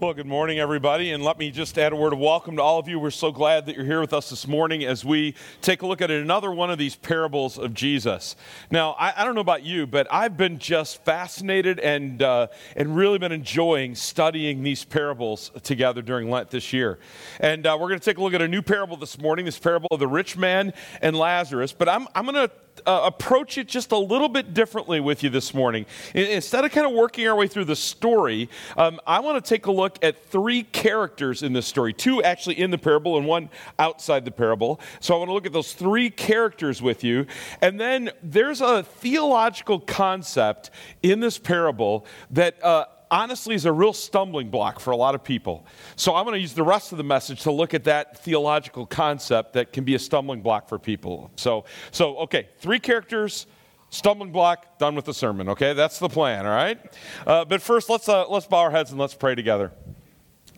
Well, good morning, everybody, and let me just add a word of welcome to all of you. We're so glad that you're here with us this morning as we take a look at another one of these parables of Jesus. Now, I, I don't know about you, but I've been just fascinated and uh, and really been enjoying studying these parables together during Lent this year. And uh, we're going to take a look at a new parable this morning, this parable of the rich man and Lazarus. But I'm I'm going to uh, approach it just a little bit differently with you this morning. Instead of kind of working our way through the story, um, I want to take a look at three characters in this story two actually in the parable and one outside the parable. So I want to look at those three characters with you. And then there's a theological concept in this parable that. Uh, honestly is a real stumbling block for a lot of people. So I'm going to use the rest of the message to look at that theological concept that can be a stumbling block for people. So, so okay, three characters, stumbling block, done with the sermon. Okay, that's the plan. All right. Uh, but first, let's uh, let's bow our heads and let's pray together.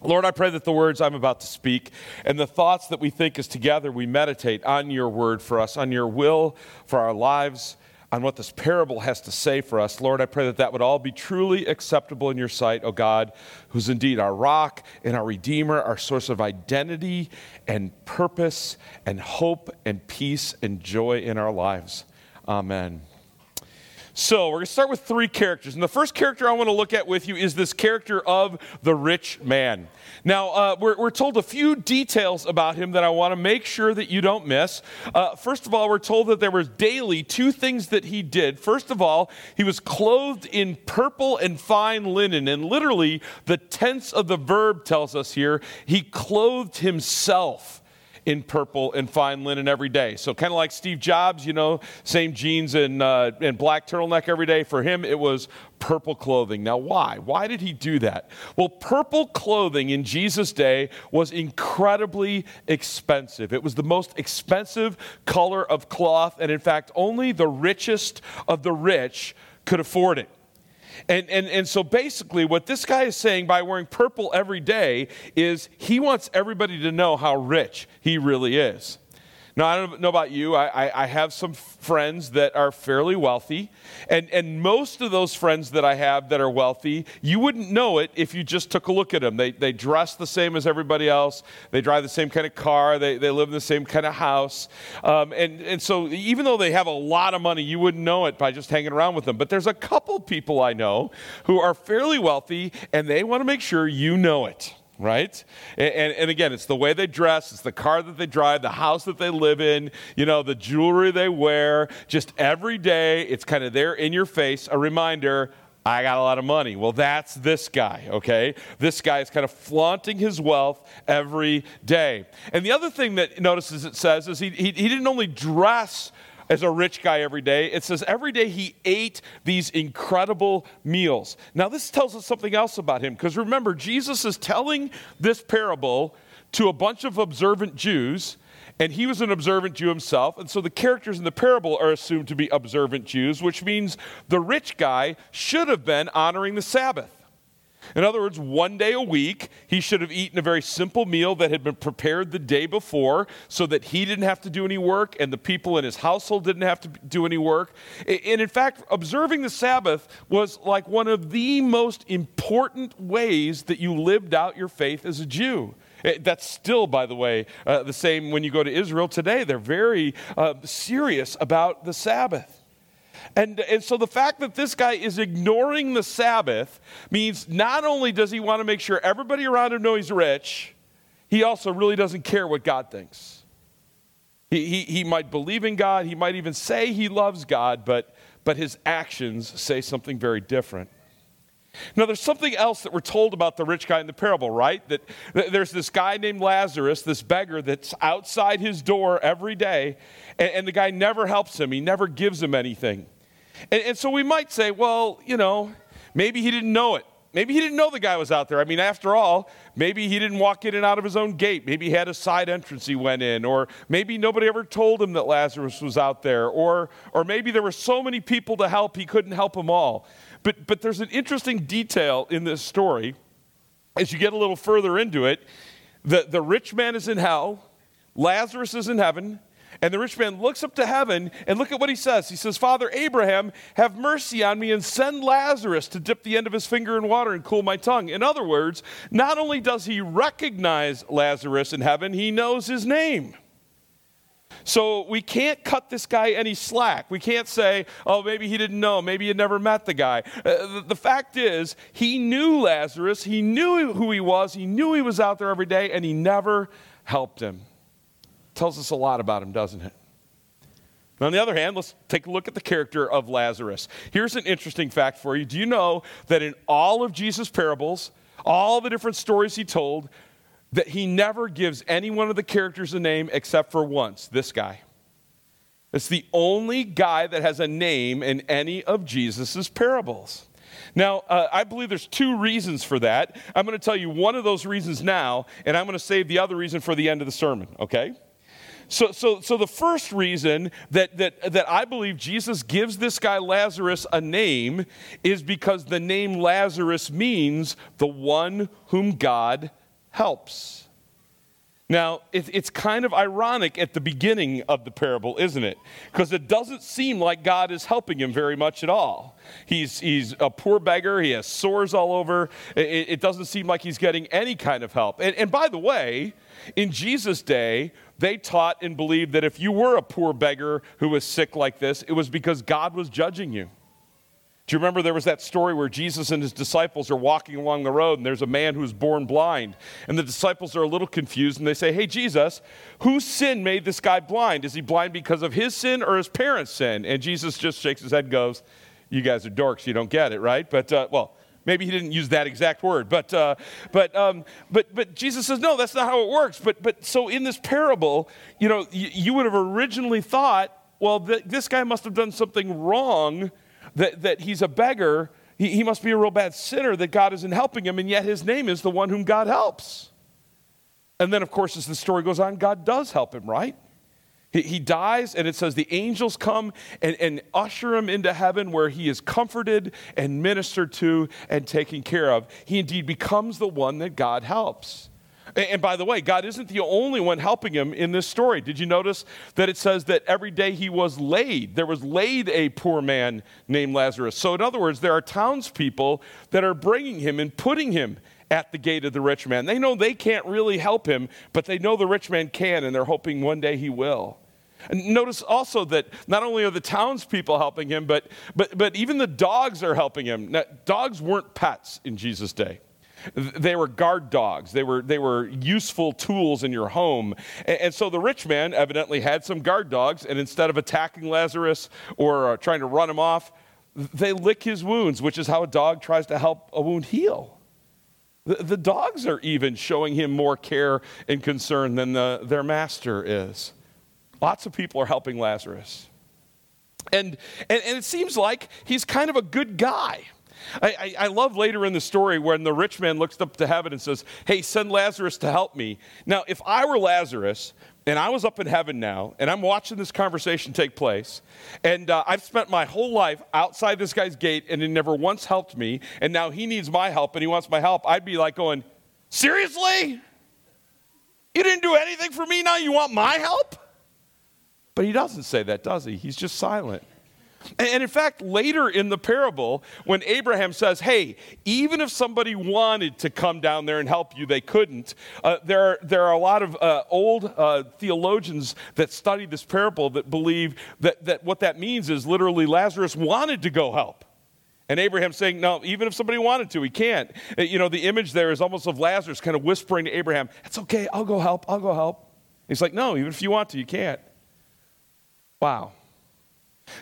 Lord, I pray that the words I'm about to speak and the thoughts that we think as together we meditate on your word for us, on your will for our lives on what this parable has to say for us. Lord, I pray that that would all be truly acceptable in your sight, O oh God, who's indeed our rock and our redeemer, our source of identity and purpose and hope and peace and joy in our lives. Amen. So, we're going to start with three characters. And the first character I want to look at with you is this character of the rich man. Now, uh, we're, we're, told a few details about him that I want to make sure that you don't miss. Uh, first of all, we're told that there was daily two things that he did. First of all, he was clothed in purple and fine linen. And literally, the tense of the verb tells us here, he clothed himself in purple and fine linen every day. So, kind of like Steve Jobs, you know, same jeans and, uh, and black turtleneck every day. For him, it was purple clothing. Now, why? Why did he do that? Well, purple clothing in Jesus' day was incredibly expensive. It was the most expensive color of cloth, and in fact, only the richest of the rich could afford it. And, and, and so basically, what this guy is saying by wearing purple every day is he wants everybody to know how rich he really is. Now, I don't know about you. I, I, I, have some friends that are fairly wealthy. And, and most of those friends that I have that are wealthy, you wouldn't know it if you just took a look at them. They, they dress the same as everybody else, they drive the same kind of car, they, they live in the same kind of house. Um, and, and so, even though they have a lot of money, you wouldn't know it by just hanging around with them. But there's a couple people I know who are fairly wealthy, and they want to make sure you know it right? And, and, and, again, it's the way they dress, it's the car that they drive, the house that they live in, you know, the jewelry they wear. Just every day, it's kind of there in your face, a reminder. I got a lot of money. Well, that's this guy, okay? This guy is kind of flaunting his wealth every day. And the other thing that notices it says is he, he, he didn't only dress as a rich guy every day. It says every day he ate these incredible meals. Now, this tells us something else about him, because remember, Jesus is telling this parable to a bunch of observant Jews, and he was an observant Jew himself. And so the characters in the parable are assumed to be observant Jews, which means the rich guy should have been honoring the Sabbath. In other words, one day a week, he should have eaten a very simple meal that had been prepared the day before so that he didn't have to do any work and the people in his household didn't have to do any work. And in fact, observing the Sabbath was like one of the most important ways that you lived out your faith as a Jew. That's still, by the way, uh, the same when you go to Israel today. They're very uh, serious about the Sabbath. And, and so the fact that this guy is ignoring the Sabbath means not only does he want to make sure everybody around him knows he's rich, he also really doesn't care what God thinks. He, he, he might believe in God, he might even say he loves God, but, but his actions say something very different. Now, there's something else that we're told about the rich guy in the parable, right? That, that there's this guy named Lazarus, this beggar that's outside his door every day, and, and the guy never helps him, he never gives him anything. And, and so we might say, well, you know, maybe he didn't know it. Maybe he didn't know the guy was out there. I mean, after all, maybe he didn't walk in and out of his own gate. Maybe he had a side entrance he went in, or maybe nobody ever told him that Lazarus was out there, or, or maybe there were so many people to help he couldn't help them all. But, but there's an interesting detail in this story. As you get a little further into it, the, the rich man is in hell, Lazarus is in heaven, And the rich man looks up to heaven and look at what he says. He says, Father Abraham, have mercy on me and send Lazarus to dip the end of his finger in water and cool my tongue. In other words, not only does he recognize Lazarus in heaven, he knows his name. So we can't cut this guy any slack. We can't say, oh, maybe he didn't know. Maybe he never met the guy. Uh, the, the fact is, he knew Lazarus. He knew who he was. He knew he was out there every day, and he never helped him. Tells us a lot about him, doesn't it? On the other hand, let's take a look at the character of Lazarus. Here's an interesting fact for you. Do you know that in all of Jesus' parables, all the different stories he told, that he never gives any one of the characters a name except for once this guy. It's the only guy that has a name in any of Jesus' parables. Now, uh, I believe there's two reasons for that. I'm going to tell you one of those reasons now, and I'm going to save the other reason for the end of the sermon, okay? So, so, so the first reason that, that, that I believe Jesus gives this guy Lazarus a name is because the name Lazarus means the one whom God helps. Now, it's kind of ironic at the beginning of the parable, isn't it? Because it doesn't seem like God is helping him very much at all. He's, he's a poor beggar, he has sores all over. It, doesn't seem like he's getting any kind of help. And, and by the way, in Jesus' day, they taught and believed that if you were a poor beggar who was sick like this, it was because God was judging you. Do you remember there was that story where Jesus and his disciples are walking along the road and there's a man who's born blind? And the disciples are a little confused and they say, Hey, Jesus, whose sin made this guy blind? Is he blind because of his sin or his parents' sin? And Jesus just shakes his head and goes, You guys are dorks, you don't get it, right? But, uh, well, maybe he didn't use that exact word, but, uh, but, um, but, but Jesus says, No, that's not how it works. But, but so in this parable, you know, you, you would have originally thought, Well, th- this guy must have done something wrong that, that he's a beggar, he, he must be a real bad sinner that God isn't helping him, and yet his name is the one whom God helps. And then, of course, as the story goes on, God does help him, right? He, he dies, and it says the angels come and, and usher him into heaven where he is comforted and ministered to and taken care of. He indeed becomes the one that God helps. And by the way, God isn't the only one helping him in this story. Did you notice that it says that every day he was laid? There was laid a poor man named Lazarus. So, in other words, there are townspeople that are bringing him and putting him at the gate of the rich man. They know they can't really help him, but they know the rich man can, and they're hoping one day he will. And notice also that not only are the townspeople helping him, but, but, but even the dogs are helping him. Now, dogs weren't pets in Jesus' day. They were guard dogs. They were, they were useful tools in your home. And, and, so the rich man evidently had some guard dogs, and instead of attacking Lazarus or uh, trying to run him off, they lick his wounds, which is how a dog tries to help a wound heal. The, the dogs are even showing him more care and concern than the, their master is. Lots of people are helping Lazarus. And, and, and it seems like he's kind of a good guy. I, I, I, love later in the story when the rich man looks up to heaven and says, Hey, send Lazarus to help me. Now, if I were Lazarus and I was up in heaven now and I'm watching this conversation take place, and uh, I've spent my whole life outside this guy's gate and he never once helped me, and now he needs my help and he wants my help, I'd be like going, Seriously? You didn't do anything for me, now you want my help? But he doesn't say that, does he? He's just silent. And in fact, later in the parable, when Abraham says, Hey, even if somebody wanted to come down there and help you, they couldn't, uh, there, are, there are a lot of uh, old uh, theologians that study this parable that believe that, that what that means is literally Lazarus wanted to go help. And Abraham's saying, No, even if somebody wanted to, he can't. Uh, you know, the image there is almost of Lazarus kind of whispering to Abraham, It's okay, I'll go help, I'll go help. He's like, No, even if you want to, you can't. Wow.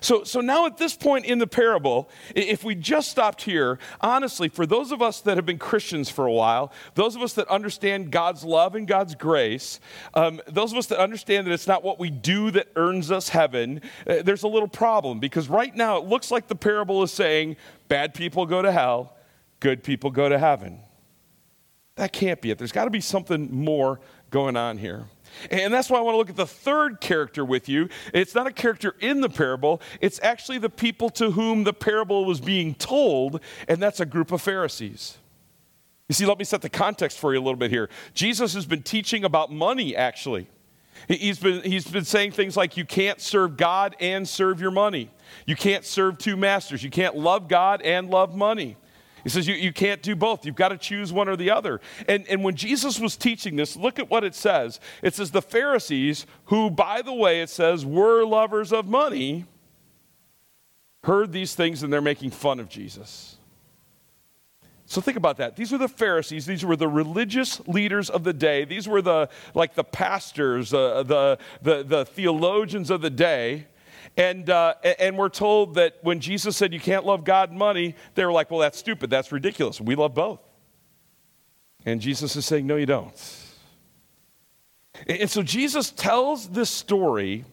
So, so now at this point in the parable, if we just stopped here, honestly, for those of us that have been Christians for a while, those of us that understand God's love and God's grace, um, those of us that understand that it's not what we do that earns us heaven, uh, there's a little problem because right now it looks like the parable is saying bad people go to hell, good people go to heaven. That can't be it. There's got to be something more going on here. And that's why I want to look at the third character with you. It's not a character in the parable, it's actually the people to whom the parable was being told, and that's a group of Pharisees. You see, let me set the context for you a little bit here. Jesus has been teaching about money, actually. He's been, he's been saying things like you can't serve God and serve your money. You can't serve two masters. You can't love God and love money. He says you, you can't do both. You've got to choose one or the other. And, and when Jesus was teaching this, look at what it says. It says the Pharisees, who, by the way, it says were lovers of money, heard these things and they're making fun of Jesus. So think about that. These were the Pharisees. These were the religious leaders of the day. These were the like the pastors, uh, the, the the theologians of the day. And, uh, and we're told that when Jesus said you can't love God and money, they were like, well, that's stupid. That's ridiculous. We love both. And Jesus is saying, no, you don't. And so Jesus tells this story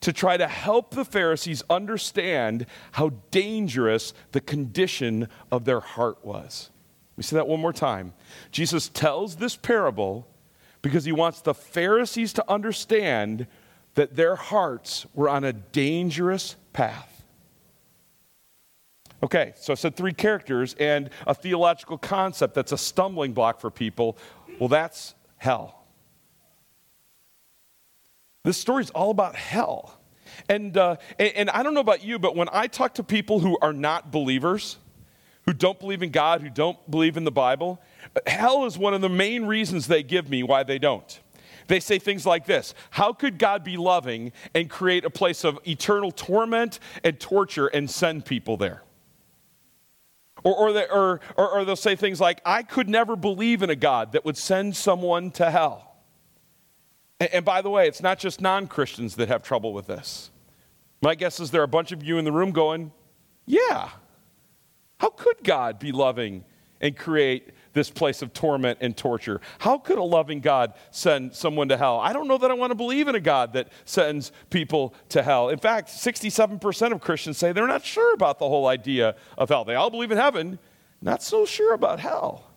to try to help the Pharisees understand how dangerous the condition of their heart was. We say that one more time. Jesus tells this parable because he wants the Pharisees to understand that their hearts were on a dangerous path. Okay, so I said three characters and a theological concept that's a stumbling block for people. Well, that's hell. This story is all about hell. And, uh, and, and I don't know about you, but when I talk to people who are not believers, who don't believe in God, who don't believe in the Bible, hell is one of the main reasons they give me why they don't. They say things like this How could God be loving and create a place of eternal torment and torture and send people there? Or, or, they, or, or, or they'll say things like, I could never believe in a God that would send someone to hell. And, and by the way, it's not just non Christians that have trouble with this. My guess is there are a bunch of you in the room going, Yeah, how could God be loving and create this place of torment and torture. How could a loving God send someone to hell? I don't know that I want to believe in a God that sends people to hell. In fact, 67% of Christians say they're not sure about the whole idea of hell. They all believe in heaven, not so sure about hell.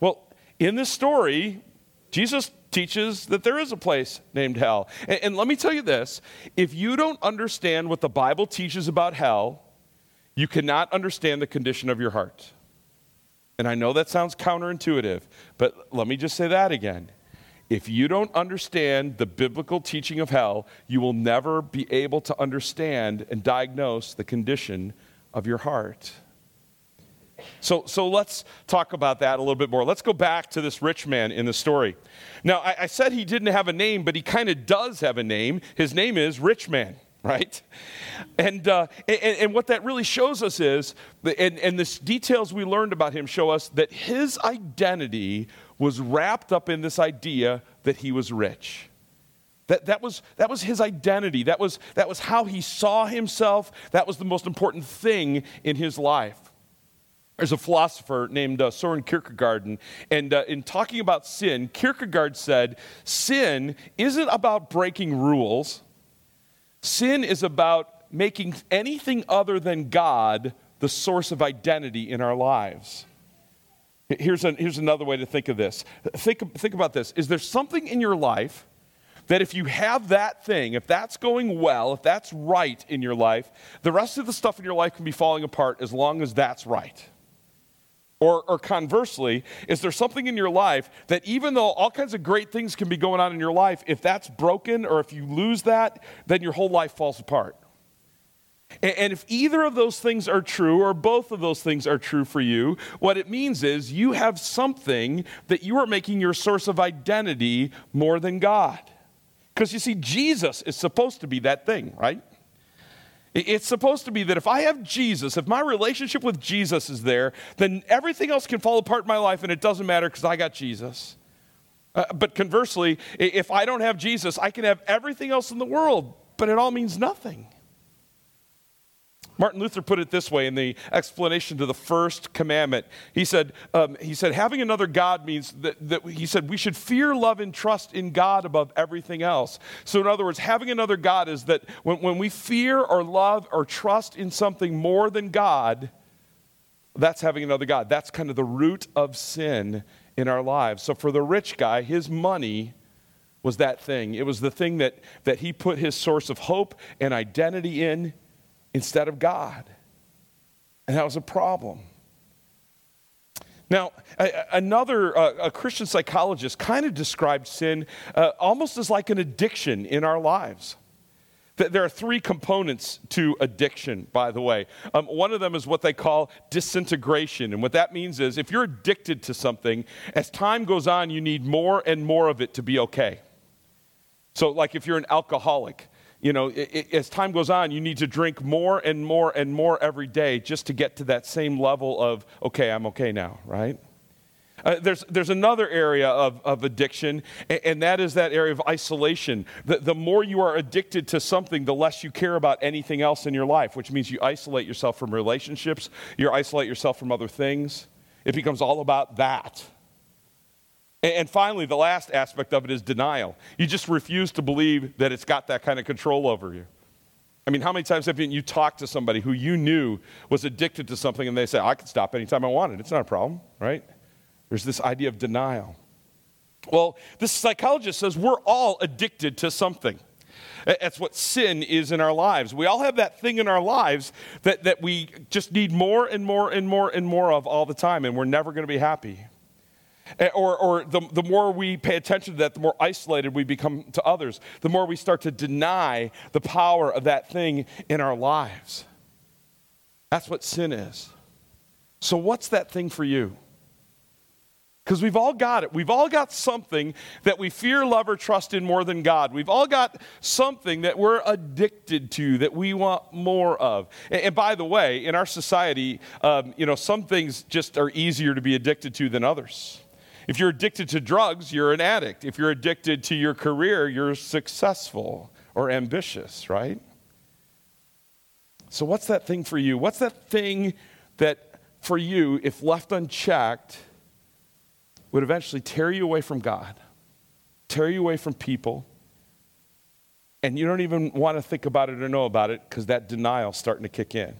Well, in this story, Jesus teaches that there is a place named hell. And, and, let me tell you this if you don't understand what the Bible teaches about hell, you cannot understand the condition of your heart. And I know that sounds counterintuitive, but let me just say that again. If you don't understand the biblical teaching of hell, you will never be able to understand and diagnose the condition of your heart. So, so let's talk about that a little bit more. Let's go back to this rich man in the story. Now, I, I said he didn't have a name, but he kind of does have a name. His name is Rich Man right? And, uh, and, and, what that really shows us is, and, and the details we learned about him show us that his identity was wrapped up in this idea that he was rich. That, that, was, that was his identity. That was, that was how he saw himself. That was the most important thing in his life. There's a philosopher named uh, Soren Kierkegaard, and, uh, in talking about sin, Kierkegaard said, Sin isn't about breaking rules Sin is about making anything other than God the source of identity in our lives. Here's, a, here's another way to think of this. Think, think about this. Is there something in your life that if you have that thing, if that's going well, if that's right in your life, the rest of the stuff in your life can be falling apart as long as that's right? Or, or conversely, is there something in your life that even though all kinds of great things can be going on in your life, if that's broken or if you lose that, then your whole life falls apart? And, and if either of those things are true or both of those things are true for you, what it means is you have something that you are making your source of identity more than God. Because you see, Jesus is supposed to be that thing, right? It's supposed to be that if I have Jesus, if my relationship with Jesus is there, then everything else can fall apart in my life and it doesn't matter because I got Jesus. Uh, but conversely, if I don't have Jesus, I can have everything else in the world, but it all means nothing. Martin Luther put it this way in the explanation to the first commandment. He said, um, he said having another God means that, that, he said we should fear, love, and trust in God above everything else. So, in other words, having another God is that when, when we fear or love or trust in something more than God, that's having another God. That's kind of the root of sin in our lives. So, for the rich guy, his money was that thing. It was the thing that, that he put his source of hope and identity in instead of God. And that was a problem. Now, another uh, a Christian psychologist kind of described sin uh, almost as like an addiction in our lives. There are three components to addiction, by the way. Um, one of them is what they call disintegration. And what that means is if you're addicted to something, as time goes on, you need more and more of it to be okay. So, like if you're an alcoholic, you know, it, it, as time goes on, you need to drink more and more and more every day just to get to that same level of, okay, I'm okay now, right? Uh, there's, there's another area of, of addiction, and, and, that is that area of isolation. The, the more you are addicted to something, the less you care about anything else in your life, which means you isolate yourself from relationships, you isolate yourself from other things. It becomes all about that. And, finally, the last aspect of it is denial. You just refuse to believe that it's got that kind of control over you. I mean, how many times have you talked to somebody who you knew was addicted to something and they say, I can stop anytime I want it? It's not a problem, right? There's this idea of denial. Well, this psychologist says we're all addicted to something. That's what sin is in our lives. We all have that thing in our lives that, that we just need more and more and more and more of all the time, and we're never going to be happy. Or, or the, the more we pay attention to that, the more isolated we become to others, the more we start to deny the power of that thing in our lives. That's what sin is. So, what's that thing for you? Because we've all got it. We've all got something that we fear, love, or trust in more than God. We've all got something that we're addicted to, that we want more of. And, and by the way, in our society, um, you know, some things just are easier to be addicted to than others. If you're addicted to drugs, you're an addict. If you're addicted to your career, you're successful or ambitious, right? So, what's that thing for you? What's that thing that for you, if left unchecked, would eventually tear you away from God, tear you away from people, and you don't even want to think about it or know about it because that denial's starting to kick in.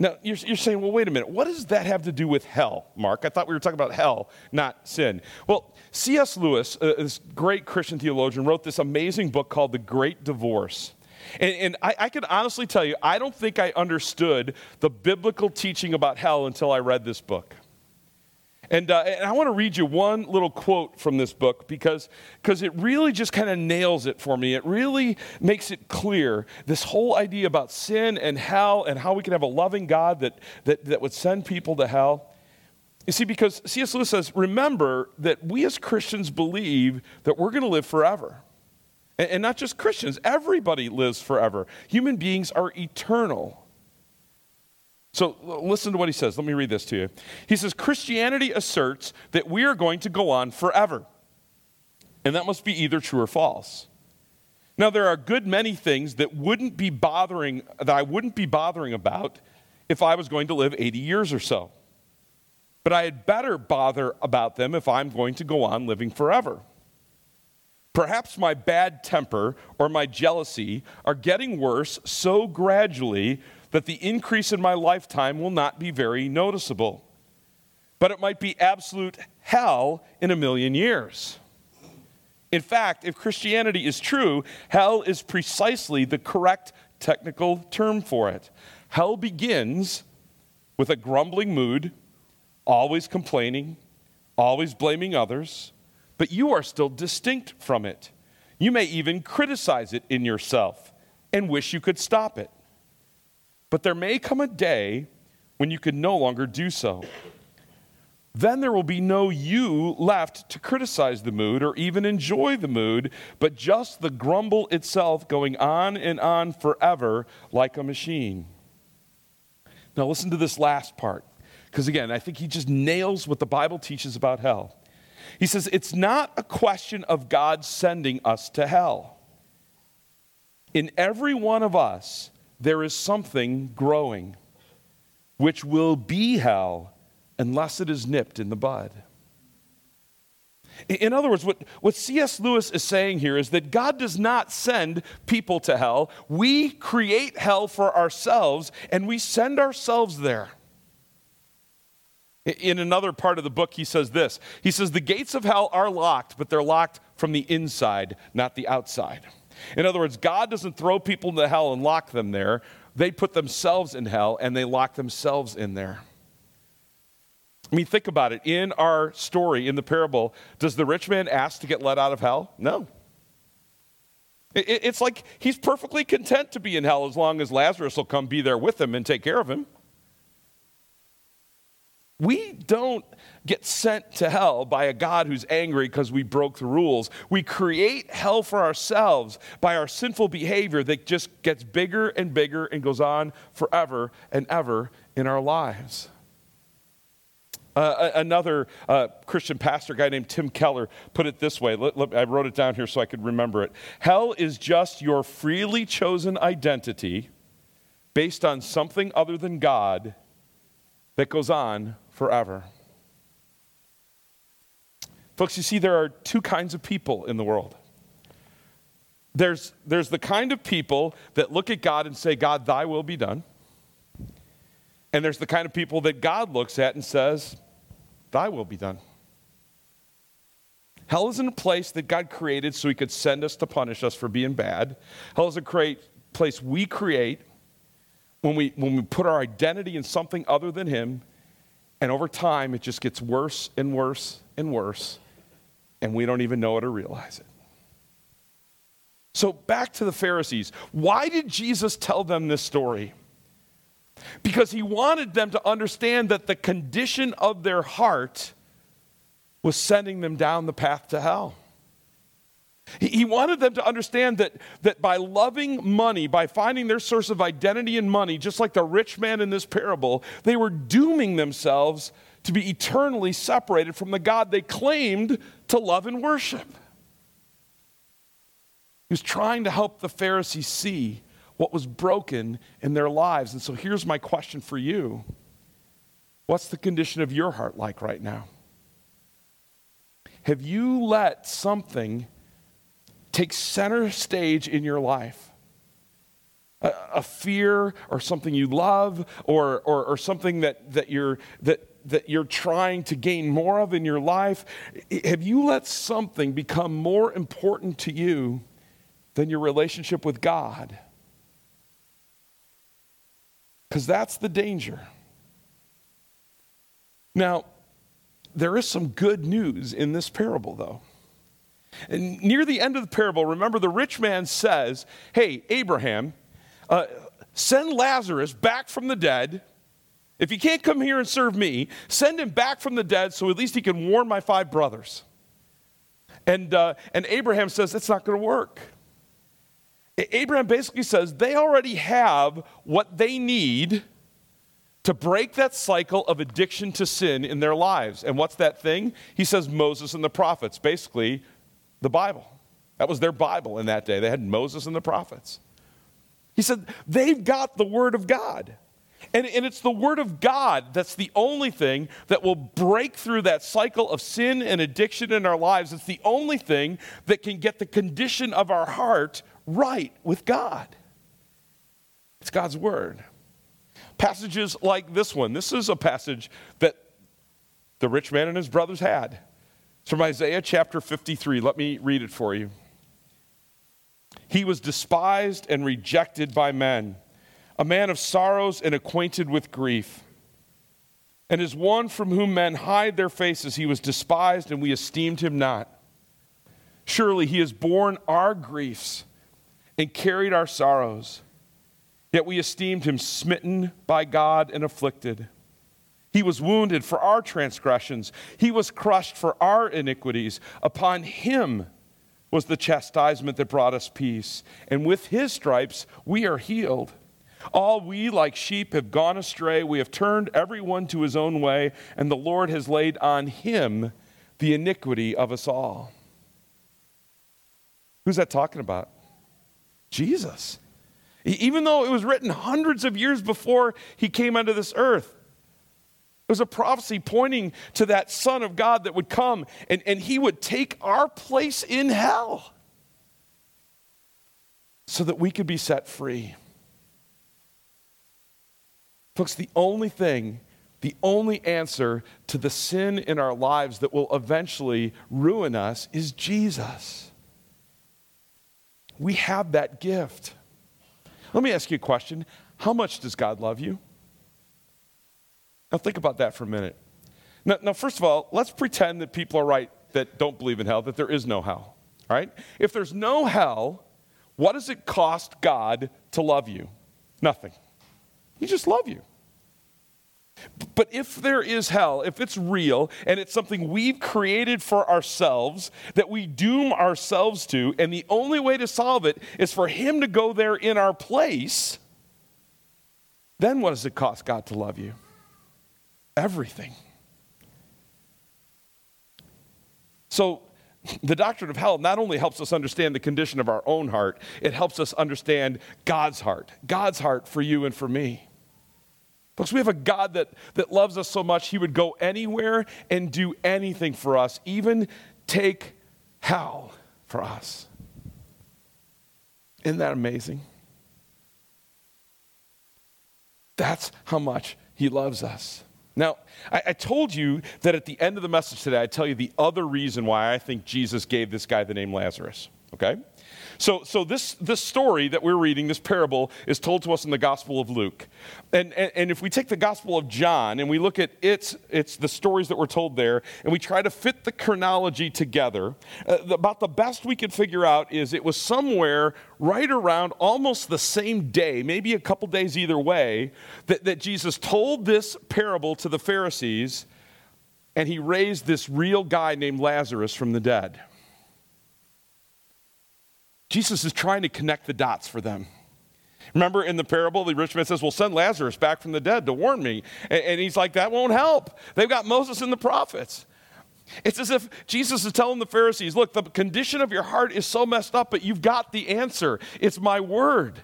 Now, you're, you're, saying, well, wait a minute, what does that have to do with hell, Mark? I thought we were talking about hell, not sin. Well, C.S. Lewis, uh, this great Christian theologian, wrote this amazing book called The Great Divorce. And, and I, I can honestly tell you, I don't think I understood the biblical teaching about hell until I read this book. And, uh, and I want to read you one little quote from this book because because it really just kind of nails it for me. It really makes it clear this whole idea about sin and hell and how we can have a loving God that, that, that would send people to hell. You see, because C.S. Lewis says, remember that we as Christians believe that we're going to live forever. And, and not just Christians, everybody lives forever. Human beings are eternal. So listen to what he says. Let me read this to you. He says Christianity asserts that we are going to go on forever. And that must be either true or false. Now there are a good many things that wouldn't be bothering that I wouldn't be bothering about if I was going to live 80 years or so. But I had better bother about them if I'm going to go on living forever. Perhaps my bad temper or my jealousy are getting worse so gradually that the increase in my lifetime will not be very noticeable. But it might be absolute hell in a million years. In fact, if Christianity is true, hell is precisely the correct technical term for it. Hell begins with a grumbling mood, always complaining, always blaming others, but you are still distinct from it. You may even criticize it in yourself and wish you could stop it. But there may come a day when you can no longer do so. Then there will be no you left to criticize the mood or even enjoy the mood, but just the grumble itself going on and on forever like a machine. Now, listen to this last part, because again, I think he just nails what the Bible teaches about hell. He says, It's not a question of God sending us to hell. In every one of us, there is something growing, which will be hell unless it is nipped in the bud. In other words, what, what C.S. Lewis is saying here is that God does not send people to hell. We create hell for ourselves and we send ourselves there. In another part of the book, he says this He says, The gates of hell are locked, but they're locked from the inside, not the outside. In other words, God doesn't throw people into hell and lock them there. They put themselves in hell and they lock themselves in there. I mean, think about it. In our story, in the parable, does the rich man ask to get let out of hell? No. It's like he's perfectly content to be in hell as long as Lazarus will come be there with him and take care of him. We don't get sent to hell by a God who's angry because we broke the rules. We create hell for ourselves by our sinful behavior that just gets bigger and bigger and goes on forever and ever in our lives. Uh, another uh, Christian pastor, guy named Tim Keller, put it this way. Let, let, I wrote it down here so I could remember it. Hell is just your freely chosen identity based on something other than God that goes on forever. Folks, you see, there are two kinds of people in the world. There's, there's the kind of people that look at God and say, God, thy will be done. And there's the kind of people that God looks at and says, Thy will be done. Hell isn't a place that God created so he could send us to punish us for being bad. Hell is a great place we create when we, when we put our identity in something other than him, and over time it just gets worse and worse and worse, and we don't even know it or realize it. So, back to the Pharisees. Why did Jesus tell them this story? because he wanted them to understand that the condition of their heart was sending them down the path to hell. He wanted them to understand that, that by loving money, by finding their source of identity in money, just like the rich man in this parable, they were dooming themselves to be eternally separated from the God they claimed to love and worship. He was trying to help the Pharisees see what was broken in their lives. And so here's my question for you What's the condition of your heart like right now? Have you let something take center stage in your life? A, a fear or something you love or, or, or something that, that, you're, that, that you're trying to gain more of in your life? Have you let something become more important to you than your relationship with God? Because that's the danger. Now, there is some good news in this parable, though. And near the end of the parable, remember the rich man says, Hey, Abraham, uh, send Lazarus back from the dead. If he can't come here and serve me, send him back from the dead so at least he can warn my five brothers. And, uh, and Abraham says, That's not going to work. Abraham basically says they already have what they need to break that cycle of addiction to sin in their lives. And what's that thing? He says Moses and the prophets, basically the Bible. That was their Bible in that day. They had Moses and the prophets. He said they've got the Word of God. And, and it's the Word of God that's the only thing that will break through that cycle of sin and addiction in our lives. It's the only thing that can get the condition of our heart right with God. It's God's Word. Passages like this one. This is a passage that the rich man and his brothers had. It's from Isaiah chapter 53. Let me read it for you. He was despised and rejected by men, a man of sorrows and acquainted with grief. And as one from whom men hide their faces, he was despised, and we esteemed him not. Surely he has borne our griefs and carried our sorrows. Yet we esteemed him smitten by God and afflicted. He was wounded for our transgressions, he was crushed for our iniquities. Upon him was the chastisement that brought us peace, and with his stripes we are healed. All we, like sheep, have gone astray. We have turned everyone to his own way, and the Lord has laid on him the iniquity of us all. Who's that talking about? Jesus. Even though it was written hundreds of years before he came onto this earth, it was a prophecy pointing to that Son of God that would come and, and he would take our place in hell so that we could be set free. Folks, the only thing, the only answer to the sin in our lives that will eventually ruin us is Jesus. We have that gift. Let me ask you a question How much does God love you? Now, think about that for a minute. Now, now, first of all, let's pretend that people are right that don't believe in hell, that there is no hell, right? If there's no hell, what does it cost God to love you? Nothing. He just loves you. But if there is hell, if it's real and it's something we've created for ourselves that we doom ourselves to, and the only way to solve it is for Him to go there in our place, then what does it cost God to love you? Everything. So, the doctrine of hell not only helps us understand the condition of our own heart, it helps us understand God's heart, God's heart for you and for me. Because we have a God that, that loves us so much, He would go anywhere and do anything for us, even take hell for us. Isn't that amazing? That's how much He loves us. Now, I, I, told you that at the end of the message today, I'd tell you the other reason why I think Jesus gave this guy the name Lazarus, okay? So, so this, this story that we're reading, this parable, is told to us in the Gospel of Luke. And, and, and if we take the Gospel of John and we look at its, it's the stories that were told there, and we try to fit the chronology together, uh, about the best we could figure out is it was somewhere right around almost the same day, maybe a couple days either way, that, that Jesus told this parable to the Pharisees, and he raised this real guy named Lazarus from the dead. Jesus is trying to connect the dots for them. Remember in the parable, the rich man says, Well, send Lazarus back from the dead to warn me. And, he's like, That won't help. They've got Moses and the prophets. It's as if Jesus is telling the Pharisees, Look, the condition of your heart is so messed up, but you've got the answer. It's my word.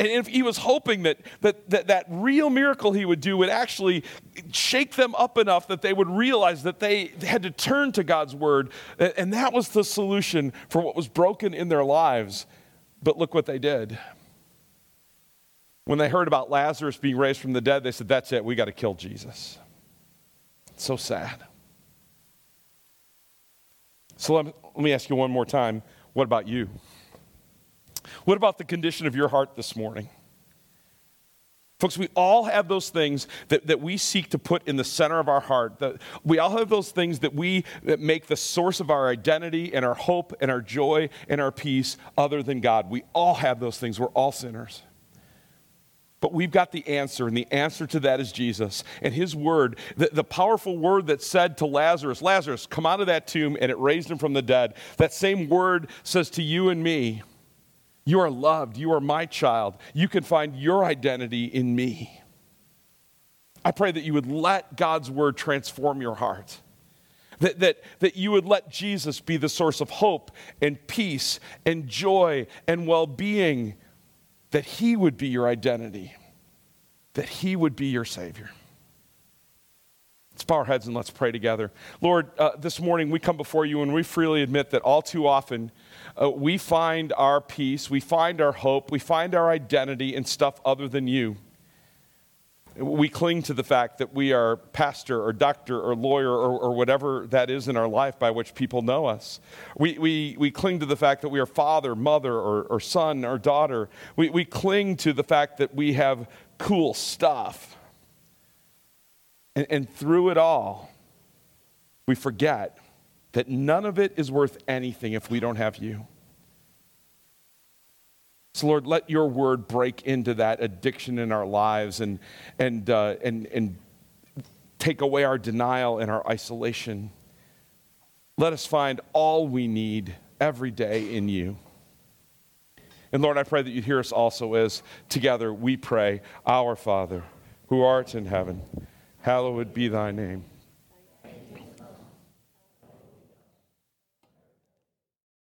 And if he was hoping that, that, that that real miracle he would do would actually shake them up enough that they would realize that they had to turn to God's word. And that was the solution for what was broken in their lives. But look what they did. When they heard about Lazarus being raised from the dead, they said, That's it, we got to kill Jesus. It's so sad. So let me, let me ask you one more time what about you? What about the condition of your heart this morning? Folks, we all have those things that, that we seek to put in the center of our heart. That we all have those things that we that make the source of our identity and our hope and our joy and our peace other than God. We all have those things. We're all sinners. But we've got the answer, and the answer to that is Jesus and his word, the, the, powerful word that said to Lazarus, Lazarus, come out of that tomb, and it raised him from the dead. That same word says to you and me, you are loved. You are my child. You can find your identity in me. I pray that you would let God's word transform your heart. That, that, that you would let Jesus be the source of hope and peace and joy and well being. That he would be your identity. That he would be your Savior. Let's bow our heads and let's pray together. Lord, uh, this morning we come before you and we freely admit that all too often uh, we find our peace, we find our hope, we find our identity in stuff other than you. We cling to the fact that we are pastor or doctor or lawyer or, or whatever that is in our life by which people know us. We, we, we cling to the fact that we are father, mother, or, or son or daughter. We, we cling to the fact that we have cool stuff. And, and through it all, we forget that none of it is worth anything if we don't have you. So, Lord, let your word break into that addiction in our lives and, and, uh, and, and take away our denial and our isolation. Let us find all we need every day in you. And Lord, I pray that you hear us also as together we pray, Our Father, who art in heaven, hallowed be thy name.